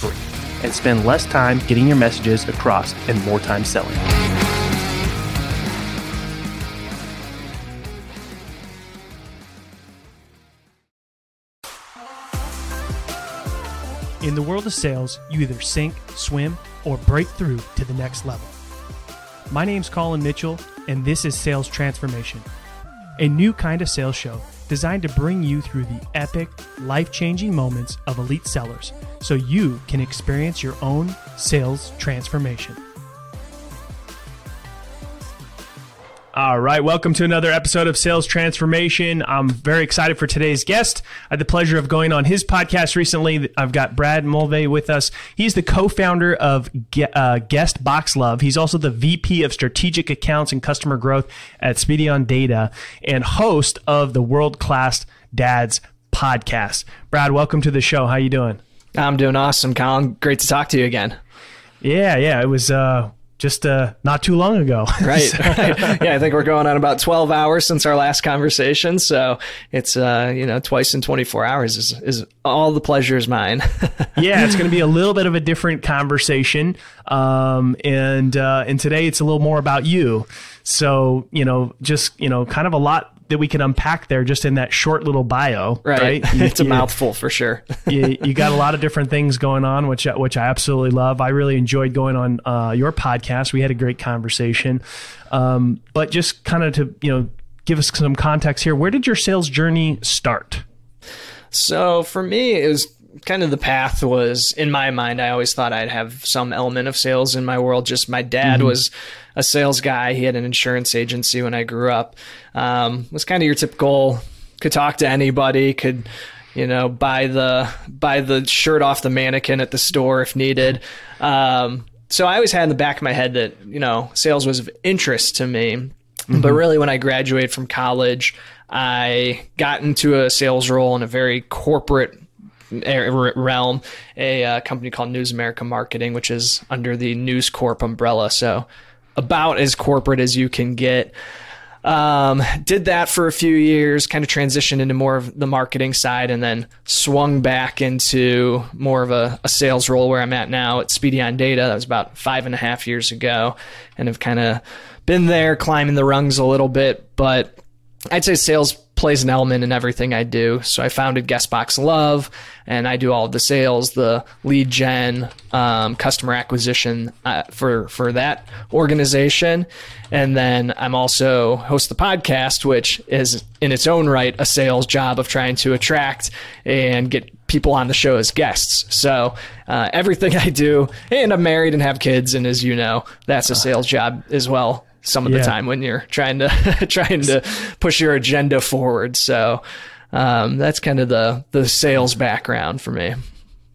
free and spend less time getting your messages across and more time selling. In the world of sales, you either sink, swim, or break through to the next level. My name's Colin Mitchell, and this is Sales Transformation, a new kind of sales show designed to bring you through the epic, life changing moments of elite sellers so you can experience your own sales transformation. All right, welcome to another episode of Sales Transformation. I'm very excited for today's guest. I had the pleasure of going on his podcast recently. I've got Brad Mulvey with us. He's the co-founder of uh, Guestbox Love. He's also the VP of Strategic Accounts and Customer Growth at Speedeon Data and host of the World Class Dads podcast. Brad, welcome to the show. How you doing? I'm doing awesome, Colin. Great to talk to you again. Yeah, yeah. It was uh, just uh, not too long ago. right, so. right. Yeah, I think we're going on about 12 hours since our last conversation. So it's, uh, you know, twice in 24 hours is, is all the pleasure is mine. yeah, it's going to be a little bit of a different conversation. Um, and, uh, and today it's a little more about you. So, you know, just, you know, kind of a lot that we can unpack there just in that short little bio. Right. right? You, it's a you, mouthful for sure. you, you, got a lot of different things going on, which which I absolutely love. I really enjoyed going on uh, your podcast. We had a great conversation. Um, but just kind of to you know give us some context here. Where did your sales journey start? So for me, it was kind of the path was in my mind. I always thought I'd have some element of sales in my world. Just my dad mm-hmm. was a sales guy. He had an insurance agency when I grew up. Um, was kind of your typical could talk to anybody, could you know buy the buy the shirt off the mannequin at the store if needed. Um, so I always had in the back of my head that you know sales was of interest to me. Mm-hmm. But really, when I graduated from college, I got into a sales role in a very corporate realm, a uh, company called News America Marketing, which is under the News Corp umbrella. So about as corporate as you can get. Um, did that for a few years, kind of transitioned into more of the marketing side, and then swung back into more of a, a sales role where I'm at now at Speedeon Data. That was about five and a half years ago, and have kind of been there climbing the rungs a little bit. But I'd say sales plays an element in everything I do. So I founded Guestbox Love, and I do all of the sales, the lead gen, um, customer acquisition uh, for for that organization. And then I'm also host the podcast, which is in its own right a sales job of trying to attract and get people on the show as guests. So uh, everything I do, and I'm married and have kids, and as you know, that's a sales job as well some of yeah. the time when you're trying to trying to push your agenda forward. So um, that's kind of the the sales background for me.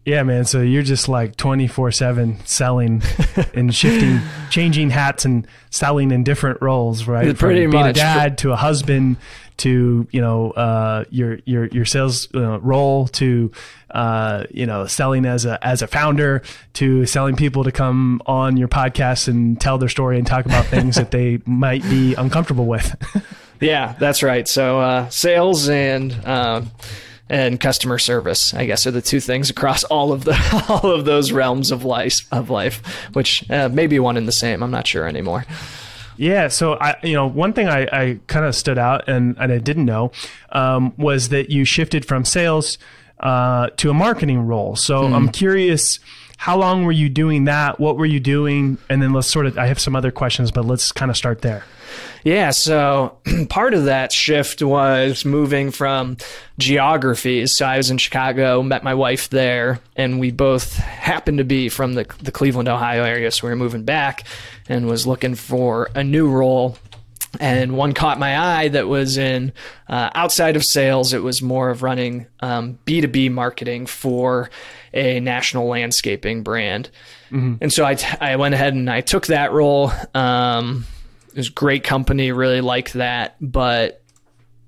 Yeah, man. So you're just like 24 seven selling and shifting, changing hats and selling in different roles, right? From Pretty being much. a dad to a husband to, you know, uh, your, your, your sales uh, role to, uh, you know, selling as a, as a founder to selling people to come on your podcast and tell their story and talk about things that they might be uncomfortable with. yeah, that's right. So, uh, sales and, um, and customer service, I guess, are the two things across all of the all of those realms of life of life, which uh, may be one and the same. I'm not sure anymore. Yeah, so I, you know, one thing I, I kind of stood out and, and I didn't know um, was that you shifted from sales uh, to a marketing role. So hmm. I'm curious, how long were you doing that? What were you doing? And then let's sort of, I have some other questions, but let's kind of start there. Yeah, so part of that shift was moving from geographies. So I was in Chicago, met my wife there, and we both happened to be from the, the Cleveland, Ohio area. So we were moving back and was looking for a new role and one caught my eye that was in uh, outside of sales. It was more of running um, B2B marketing for a national landscaping brand. Mm-hmm. And so I, t- I went ahead and I took that role. Um, it was a great company, really liked that. But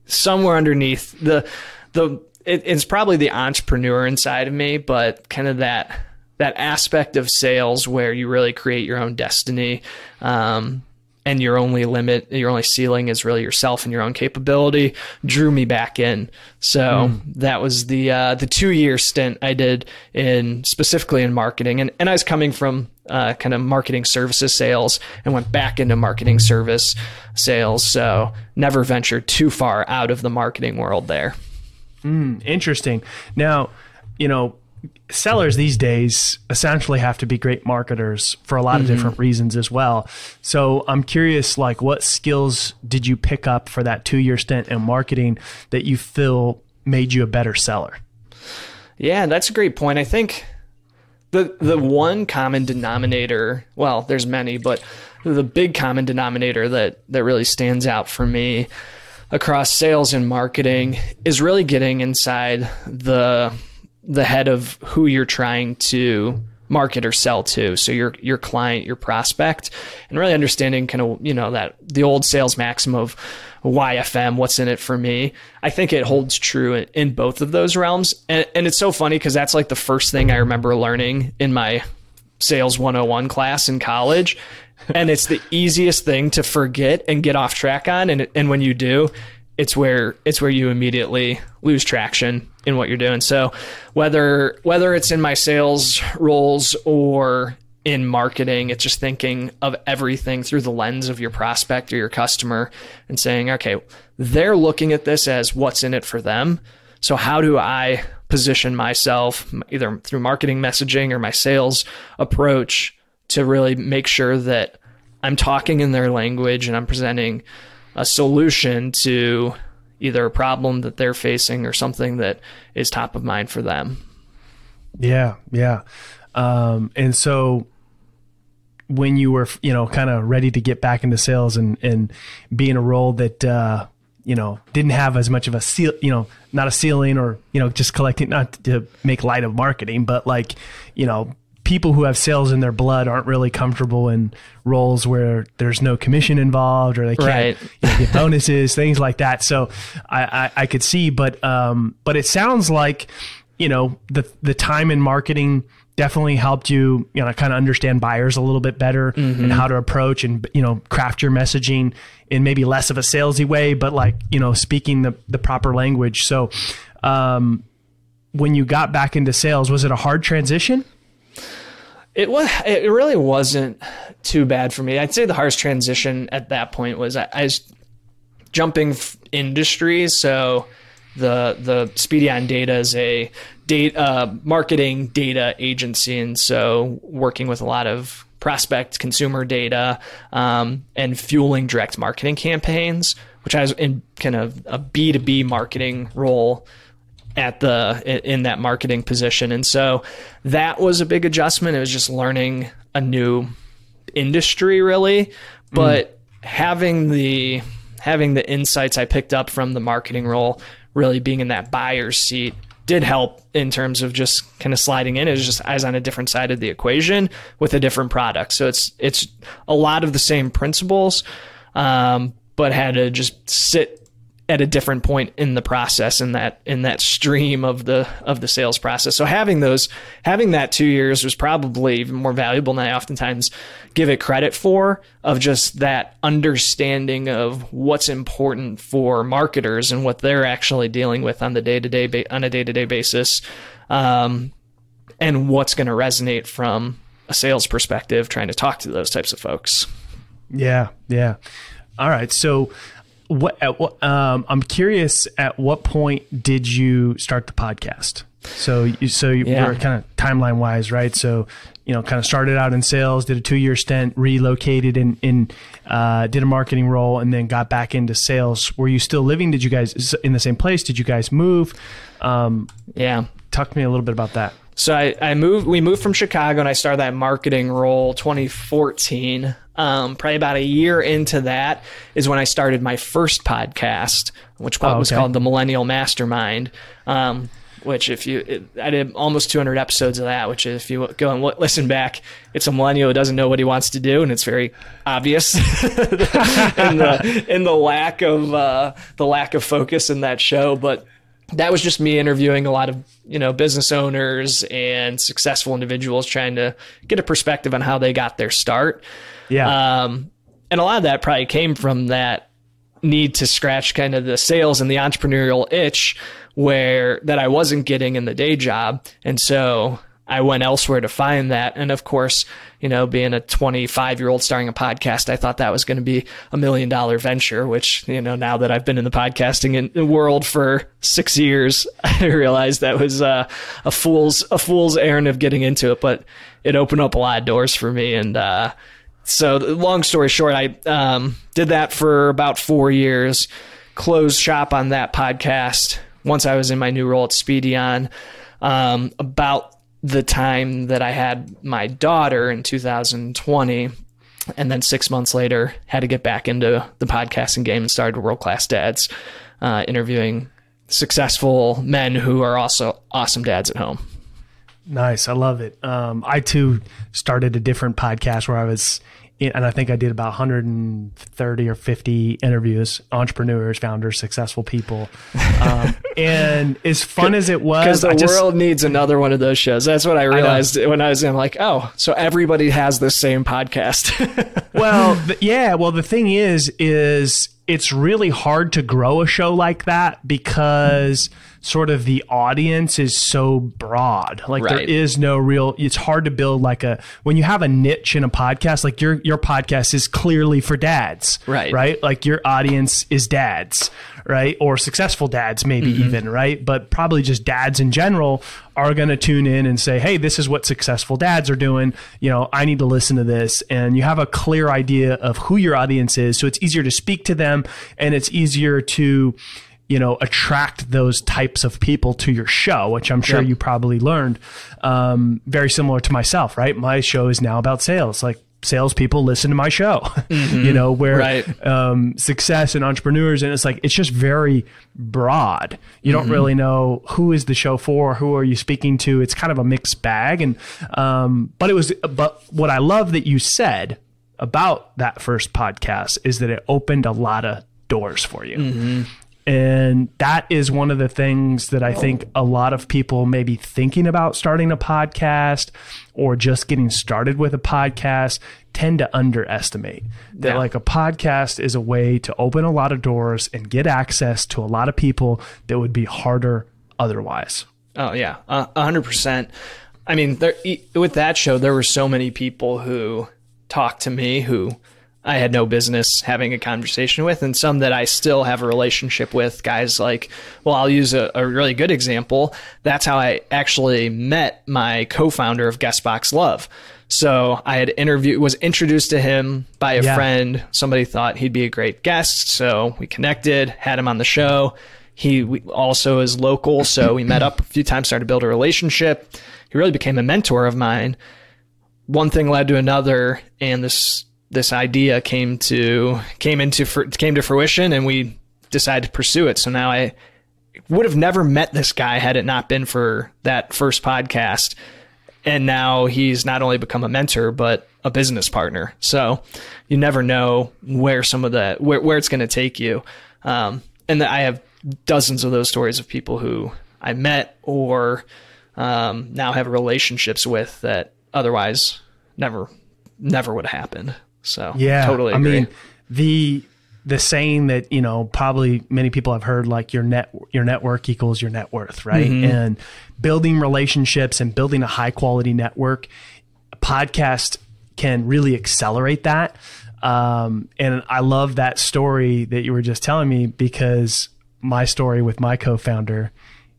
somewhere underneath the, the, it, it's probably the entrepreneur inside of me, but kind of that, that aspect of sales where you really create your own destiny. Um, and your only limit, your only ceiling is really yourself and your own capability, drew me back in. So mm. that was the uh, the two year stint I did in specifically in marketing, and and I was coming from uh, kind of marketing services sales and went back into marketing service sales. So never ventured too far out of the marketing world there. Mm, interesting. Now, you know, sellers these days essentially have to be great marketers for a lot of mm-hmm. different reasons as well. So I'm curious, like, what skills did you pick up for that two year stint in marketing that you feel made you a better seller? Yeah, that's a great point. I think the the one common denominator, well, there's many, but the big common denominator that that really stands out for me across sales and marketing is really getting inside the the head of who you're trying to market or sell to. So your your client, your prospect, and really understanding kind of you know that the old sales maxim of WIIFM, what's in it for me. I think it holds true in, in both of those realms, and, and it's so funny because that's like the first thing I remember learning in my sales 101 class in college. and it's the easiest thing to forget and get off track on. And, and when you do, it's where it's where you immediately lose traction in what you're doing. So whether whether it's in my sales roles or in marketing, it's just thinking of everything through the lens of your prospect or your customer and saying, okay, they're looking at this as what's in it for them. So how do I position myself either through marketing messaging or my sales approach to really make sure that I'm talking in their language and I'm presenting a solution to either a problem that they're facing or something that is top of mind for them. Yeah, yeah. Um, and so when you were, you know, kind of ready to get back into sales and, and be in a role that, uh, you know, didn't have as much of a seal, you know, not a ceiling or, you know, just collecting, not to make light of marketing, but like, you know, people who have sales in their blood aren't really comfortable in roles where there's no commission involved or they can't right. you know, get bonuses, things like that. So I, I, I could see, but um, but it sounds like you know the the time in marketing definitely helped you you know kind of understand buyers a little bit better mm-hmm. and how to approach and you know craft your messaging in maybe less of a salesy way, but like you know speaking the the proper language. So. Um, when you got back into sales, was it a hard transition? It was. It really wasn't too bad for me. I'd say the hardest transition at that point was I, I was jumping industries. So the the Speedeon Data is a data uh, marketing data agency, and so working with a lot of prospect consumer data um, and fueling direct marketing campaigns, which I was in kind of a B two B marketing role at the in that marketing position and so that was a big adjustment it was just learning a new industry really but mm. having the having the insights i picked up from the marketing role really being in that buyer's seat did help in terms of just kind of sliding in. It was just I was on a different side of the equation with a different product. So it's it's a lot of the same principles, um, but had to just sit at a different point in the process in that in that stream of the of the sales process. So having those having that 2 years was probably even more valuable than I oftentimes give it credit for of just that understanding of what's important for marketers and what they're actually dealing with on the day-to-day on a day-to-day basis. Um, and what's going to resonate from a sales perspective trying to talk to those types of folks. Yeah, yeah. All right. So what, what um, I'm curious at what point did you start the podcast? So, you, so you Yeah. were kind of timeline wise, right? So, you know, kind of started out in sales, did a two year stint, relocated in, in uh, did a marketing role, and then got back into sales. Were you still living? Did you guys in the same place? Did you guys move? Um, Yeah. talk to me a little bit about that. So I, I moved. We moved from Chicago, and I started that marketing role 2014. Um, probably about a year into that is when I started my first podcast, which Oh, was okay. called the Millennial Mastermind. Um, which, if you, it, I did almost 200 episodes of that. Which, if you go and li- listen back, it's a millennial who doesn't know what he wants to do, and it's very obvious in the in the lack of uh, the lack of focus in that show. But that was just me interviewing a lot of you know business owners and successful individuals trying to get a perspective on how they got their start Yeah. um, and a lot of that probably came from that need to scratch kind of the sales and the entrepreneurial itch where that I wasn't getting in the day job. And so I went elsewhere to find that. And of course, you know, being a 25 year old starting a podcast, I thought that was going to be a million dollar venture, which, you know, now that I've been in the podcasting in, in world for six years, I realized that was uh, a fool's, a fool's errand of getting into it, but it opened up a lot of doors for me. And, uh, so long story short, I um, did that for about four years, closed shop on that podcast once I was in my new role at Speedeon. Um, about the time that I had my daughter in 2020, and then six months later, had to get back into the podcasting game and started World Class Dads, uh, interviewing successful men who are also awesome dads at home. Nice. I love it. Um, I too started a different podcast where I was, and I think I did about 130 or 50 interviews, entrepreneurs, founders, successful people. Um, and as fun as it was, Because the I just, world needs another one of those shows. That's what I realized when I was in. Like, oh, so everybody has the same podcast. well, th- yeah. Well, the thing is, is it's really hard to grow a show like that because sort of the audience is so broad. Like there Right. is no real. It's hard to build like a when you have a niche in a podcast. Like your your podcast is clearly for dads, Right. Right. Like your audience is dads, right, or successful dads, maybe mm-hmm. even, right. But probably just dads in general are going to tune in and say, "Hey, this is what successful dads are doing." You know, I need to listen to this, and you have a clear idea of who your audience is, so it's easier to speak to them, and it's easier to you know attract those types of people to your show which i'm sure you probably learned um, very similar to myself right? My show is now about sales. Like salespeople listen to my show you know where Right. um, success and entrepreneurs and it's like it's just very broad. You don't really know who is the show for who are you speaking to. It's kind of a mixed bag and um, but it was but what i love that you said about that first podcast is that it opened a lot of doors for you and that is one of the things that I think a lot of people may be thinking about starting a podcast or just getting started with a podcast tend to underestimate. That Yeah. like a podcast is a way to open a lot of doors and get access to a lot of people that would be harder otherwise. Oh yeah, a hundred percent. I mean, there, with that show, there were so many people who talked to me who I had no business having a conversation with, and some that I still have a relationship with. Guys like, well, I'll use a, a really good example. That's how I actually met my co-founder of Guestbox Love. So I had interviewed, was introduced to him by a Yeah. friend. Somebody thought he'd be a great guest, so we connected, had him on the show. He also is local, so we met up a few times, started to build a relationship. He really became a mentor of mine. One thing led to another, and this this idea came to came into came to fruition, and we decided to pursue it. So now I would have never met this guy had it not been for that first podcast. And now he's not only become a mentor, but a business partner. So you never know where some of the where, where it's going to take you. Um, and I have dozens of those stories of people who I met or um, now have relationships with that otherwise never never would have happened. So Yeah, totally. I mean, the the saying that you know probably many people have heard like your net your network equals your net worth, right? Mm-hmm. And building relationships and building a high quality network, a podcast can really accelerate that. Um, and I love that story that you were just telling me because my story with my co-founder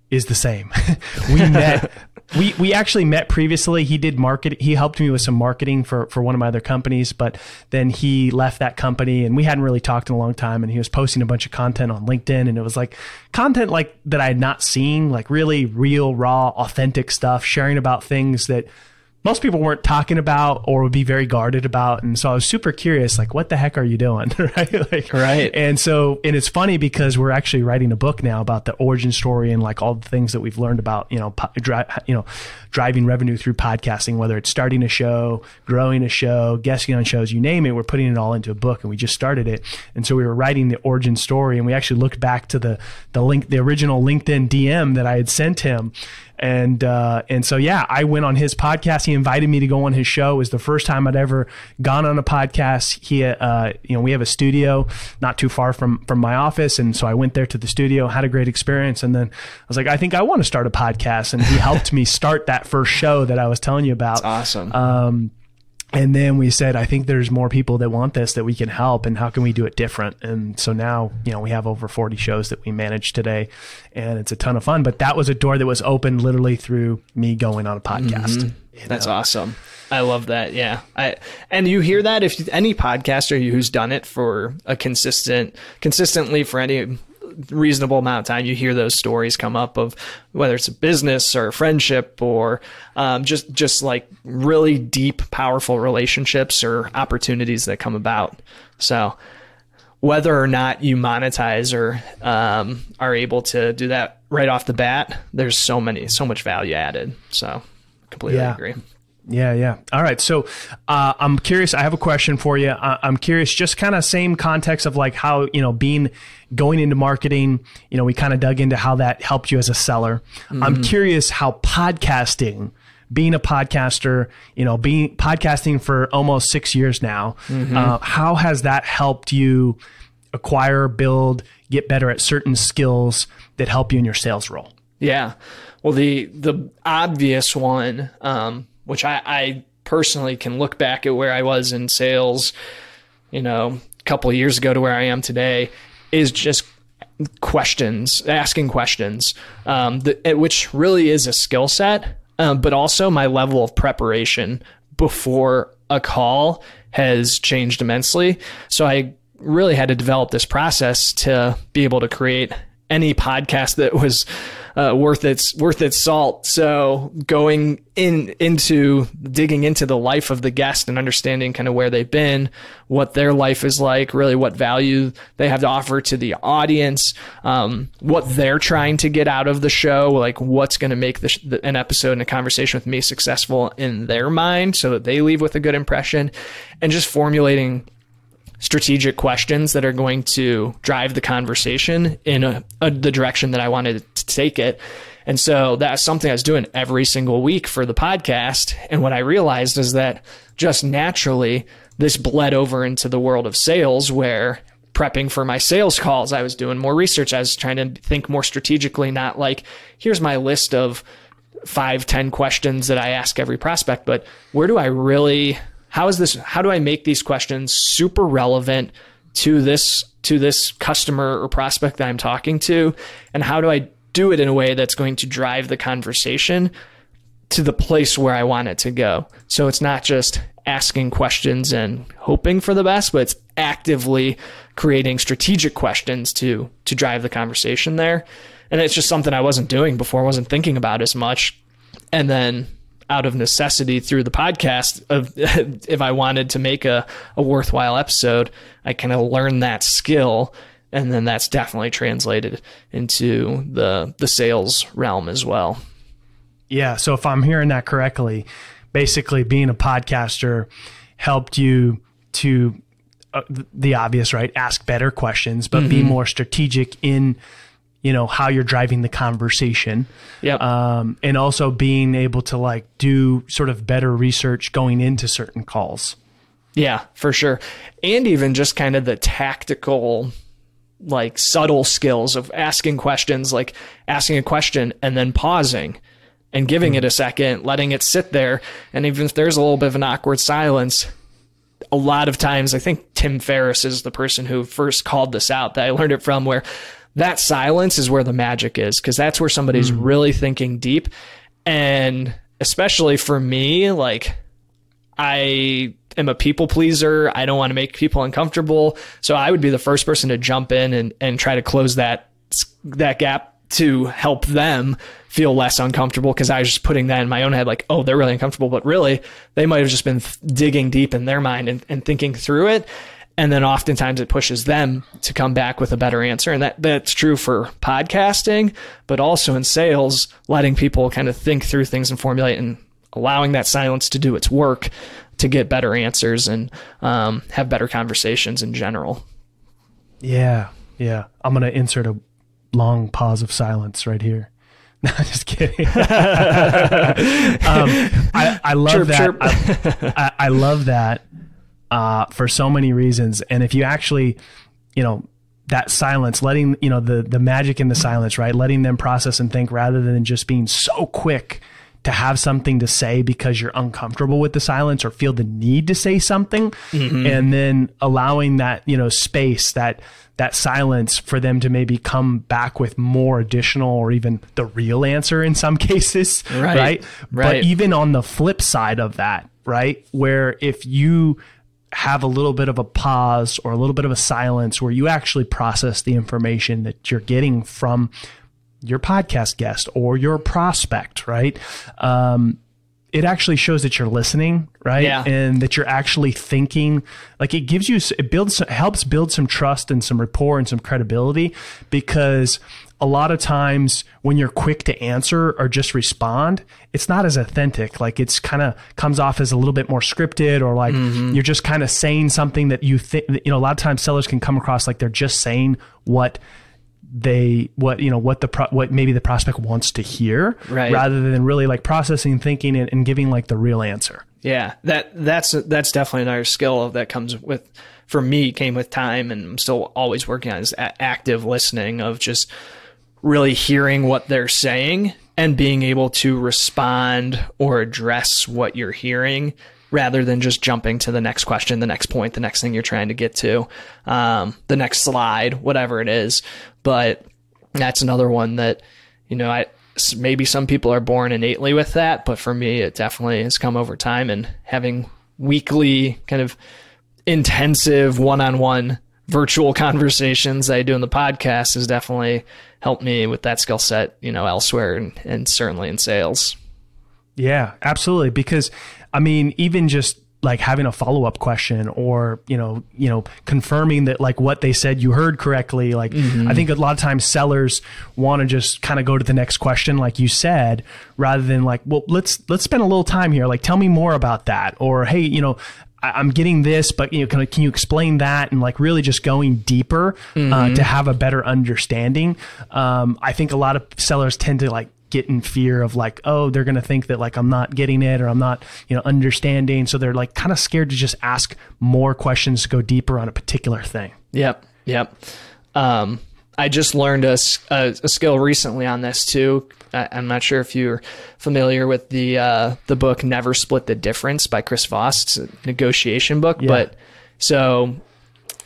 is the same. we met we we actually met previously. He did market. He helped me with some marketing for for one of my other companies, but then he left that company, and we hadn't really talked in a long time. And he was posting a bunch of content on LinkedIn, and it was like content like that I had not seen, like really real, raw, authentic stuff, sharing about things that most people weren't talking about or would be very guarded about. And so I was super curious, like, what the heck are you doing? right. Like, right. And so, and it's funny because we're actually writing a book now about the origin story and like all the things that we've learned about, you know, po- dri- you know, driving revenue through podcasting, whether it's starting a show, growing a show, guesting on shows, you name it, we're putting it all into a book and we just started it. And so we were writing the origin story and we actually looked back to the, the link, the original LinkedIn DM that I had sent him and uh, and so yeah, I went on his podcast. He invited me to go on his show. It was the first time I'd ever gone on a podcast. He, uh, you know, we have a studio not too far from from my office, and so I went there to the studio, had a great experience, and then I was like, I think I want to start a podcast, and he helped me start that first show that I was telling you about. That's awesome. Um, and then we said, I think there's more people that want this that we can help, and how can we do it different? And so now, you know, we have over 40 shows that we manage today, and it's a ton of fun. But that was a door that was opened literally through me going on a podcast. Mm-hmm. That's know? awesome. I love that. Yeah. I and you hear that if any podcaster who's done it for a consistent consistently for any reasonable amount of time, you hear those stories come up of whether it's a business or a friendship or um, just just like really deep, powerful relationships or opportunities that come about. So whether or not you monetize or um, are able to do that right off the bat, there's so many, so much value added. So completely yeah. agree. Yeah, yeah. All right. So uh, I'm curious. I have a question for you. I'm curious, just kind of same context of like how, you know, being going into marketing, you know, we kind of dug into how that helped you as a seller. Mm-hmm. I'm curious how podcasting, being a podcaster, you know, being podcasting for almost six years now, mm-hmm. uh, how has that helped you acquire, build, get better at certain skills that help you in your sales role? Yeah. Well, the the obvious one um, which I, I personally can look back at where I was in sales, you know, a couple of years ago to where I am today, is just questions, asking questions, um, the, which really is a skill set, um, but also my level of preparation before a call has changed immensely. So I really had to develop this process to be able to create any podcast that was uh, worth its worth its salt. So going in into digging into the life of the guest and understanding kind of where they've been, what their life is like, really what value they have to offer to the audience, um, what they're trying to get out of the show, like what's going to make the, the, an episode and a conversation with me successful in their mind, so that they leave with a good impression, and just formulating strategic questions that are going to drive the conversation in a, a, the direction that I wanted to take it. And so that's something I was doing every single week for the podcast. And what I realized is that just naturally, this bled over into the world of sales where prepping for my sales calls, I was doing more research. I was trying to think more strategically, not like, here's my list of five, ten questions that I ask every prospect, but where do I really how is this how do i make these questions super relevant to this to this customer or prospect that i'm talking to? And how do i do it in a way that's going to drive the conversation to the place where i want it to go? So it's not just asking questions and hoping for the best but it's actively creating strategic questions to to drive the conversation there. And it's just something i wasn't doing before. Wasn't thinking about as much. And then out of necessity through the podcast of if I wanted to make a, a worthwhile episode, I kind of learned that skill and then that's definitely translated into the the sales realm as well. Yeah, so if I'm hearing that correctly, basically being a podcaster helped you to uh, the obvious, right? Ask better questions, but mm-hmm. be more strategic in you know how you're driving the conversation. Yeah um, and also being able to like do sort of better research going into certain calls. Yeah for sure. And even just kind of the tactical like subtle skills of asking questions like asking a question and then pausing and giving mm. it a second letting it sit there. And even if there's a little bit of an awkward silence a lot of times, I think Tim Ferriss is the person who first called this out that I learned it from, where that silence is where the magic is because that's where somebody's hmm. really thinking deep. And especially for me, like I am a people pleaser. I don't want to make people uncomfortable. So I would be the first person to jump in and, and try to close that that gap to help them feel less uncomfortable because I was just putting that in my own head, like, oh, they're really uncomfortable. But really, they might have just been digging deep in their mind and, and thinking through it. And then oftentimes it pushes them to come back with a better answer. And that, that's true for podcasting, but also in sales, letting people kind of think through things and formulate and allowing that silence to do its work to get better answers and um, have better conversations in general. Yeah, yeah. I'm gonna insert a long pause of silence right here. No, just kidding. um, I, I love Chirp, that. chirp. I, I, I love that uh, for so many reasons. And if you actually, you know, that silence, letting you know the the magic in the silence, right? Letting them process and think rather than just being so quick to have something to say because you're uncomfortable with the silence or feel the need to say something and then allowing that you know space that that silence for them to maybe come back with more additional or even the real answer in some cases Right. right, but even on the flip side of that right where if you have a little bit of a pause or a little bit of a silence where you actually process the information that you're getting from your podcast guest or your prospect, right? Um, it actually shows that you're listening, right? Yeah. And that you're actually thinking. Like it gives you, it builds, helps build some trust and some rapport and some credibility because a lot of times when you're quick to answer or just respond, it's not as authentic. Like it's kind of comes off as a little bit more scripted or like mm-hmm. you're just kind of saying something that you think, you know, a lot of times sellers can come across like they're just saying what they what you know what the pro, what maybe the prospect wants to hear Right. rather than really like processing thinking and, and giving like the real answer Yeah, that that's that's definitely another skill that comes with for me came with time, and I'm still always working on is active listening of just really hearing what they're saying and being able to respond or address what you're hearing rather than just jumping to the next question, the next point, the next thing you're trying to get to, um, the next slide, whatever it is. But that's another one that, you know, I maybe some people are born innately with that, but for me, it definitely has come over time and having weekly kind of intensive one-on-one virtual conversations that I do in the podcast has definitely helped me with that skill set, you know, elsewhere and, and certainly in sales. Yeah, absolutely. Because I mean, even just like having a follow up question or, you know, you know, confirming that like what they said you heard correctly. Like I mm-hmm. think a lot of times sellers want to just kind of go to the next question, like you said, rather than like, well, let's let's spend a little time here. Like tell me more about that. Or hey, you know, I'm getting this, but you know, can, can you explain that? And like really just going deeper uh, to have a better understanding. Um, I think a lot of sellers tend to like get in fear of like, oh, they're going to think that like I'm not getting it or I'm not, you know, understanding. So they're like kind of scared to just ask more questions to go deeper on a particular thing. Yep. Yep. Um, I just learned a skill recently on this too. I, I'm not sure if you're familiar with the uh, the book "Never Split the Difference" by Chris Voss. It's a negotiation book, but so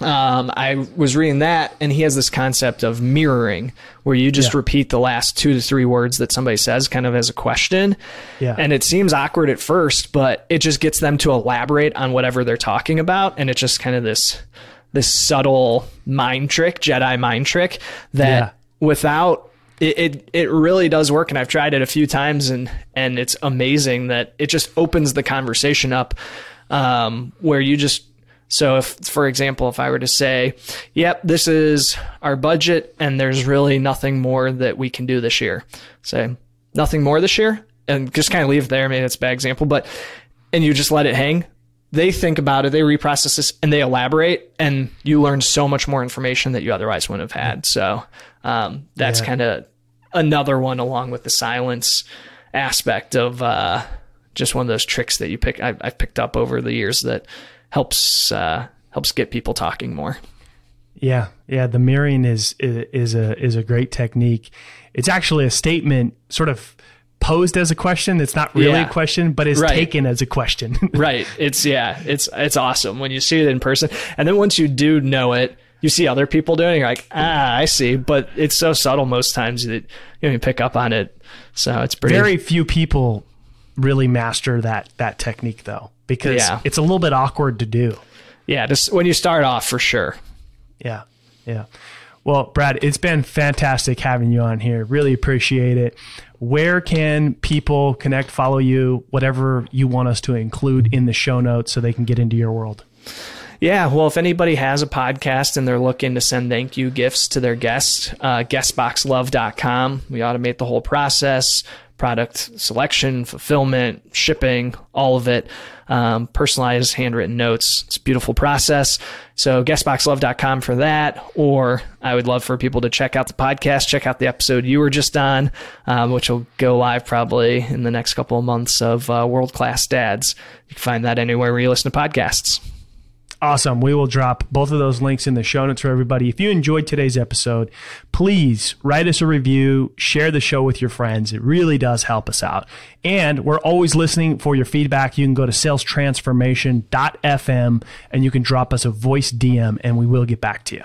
um, I was reading that, and he has this concept of mirroring, where you just Yeah. repeat the last two to three words that somebody says, kind of as a question. Yeah. And it seems awkward at first, but it just gets them to elaborate on whatever they're talking about, and it's just kind of this this subtle mind trick, Jedi mind trick that Yeah. without it, it it really does work and I've tried it a few times and and it's amazing that it just opens the conversation up um, where you just so if for example if I were to say yep this is our budget and there's really nothing more that we can do this year say nothing more this year and just kind of leave it there maybe that's a bad example but and you just let it hang they think about it, they reprocess this, and they elaborate, and you learn so much more information that you otherwise wouldn't have had. So um, that's Yeah. kind of another one, along with the silence aspect of uh, just one of those tricks that you pick. I've, I've picked up over the years that helps uh, helps get people talking more. Yeah, yeah. The mirroring is is is a is a great technique. It's actually a statement, sort of posed as a question. It's not really Yeah. a question, but is Right. taken as a question. right. It's yeah. It's it's awesome when you see it in person, and then once you do know it, you see other people doing it, you're like, ah, I see. But it's so subtle most times that you don't even pick up on it. So it's pretty Very few people really master that that technique though, because Yeah. it's a little bit awkward to do. yeah, just when you start off for sure. Yeah. Yeah. Well, Brad, it's been fantastic having you on here. Really appreciate it. Where can people connect, follow you, whatever you want us to include in the show notes so they can get into your world? Yeah, well, if anybody has a podcast and they're looking to send thank you gifts to their guests, uh, guestboxlove.com. We automate the whole process product selection, fulfillment, shipping, all of it. Um, personalized handwritten notes. It's a beautiful process. So, guestboxlove.com for that. Or I would love for people to check out the podcast, check out the episode you were just on, um, which will go live probably in the next couple of months of uh, World Class Dads. You can find that anywhere where you listen to podcasts. Awesome. We will drop both of those links in the show notes for everybody. If you enjoyed today's episode, please write us a review, share the show with your friends. It really does help us out. And we're always listening for your feedback. You can go to salestransformation.fm and you can drop us a voice DM and we will get back to you.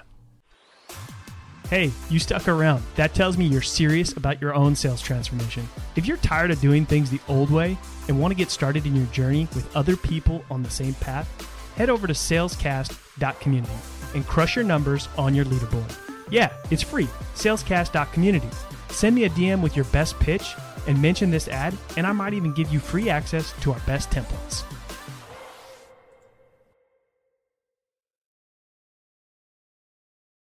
Hey, you stuck around. That tells me you're serious about your own sales transformation. If you're tired of doing things the old way and want to get started in your journey with other people on the same path, head over to salescast.community and crush your numbers on your leaderboard. Yeah, it's free. Salescast.community. Send me a DM with your best pitch and mention this ad, and I might even give you free access to our best templates.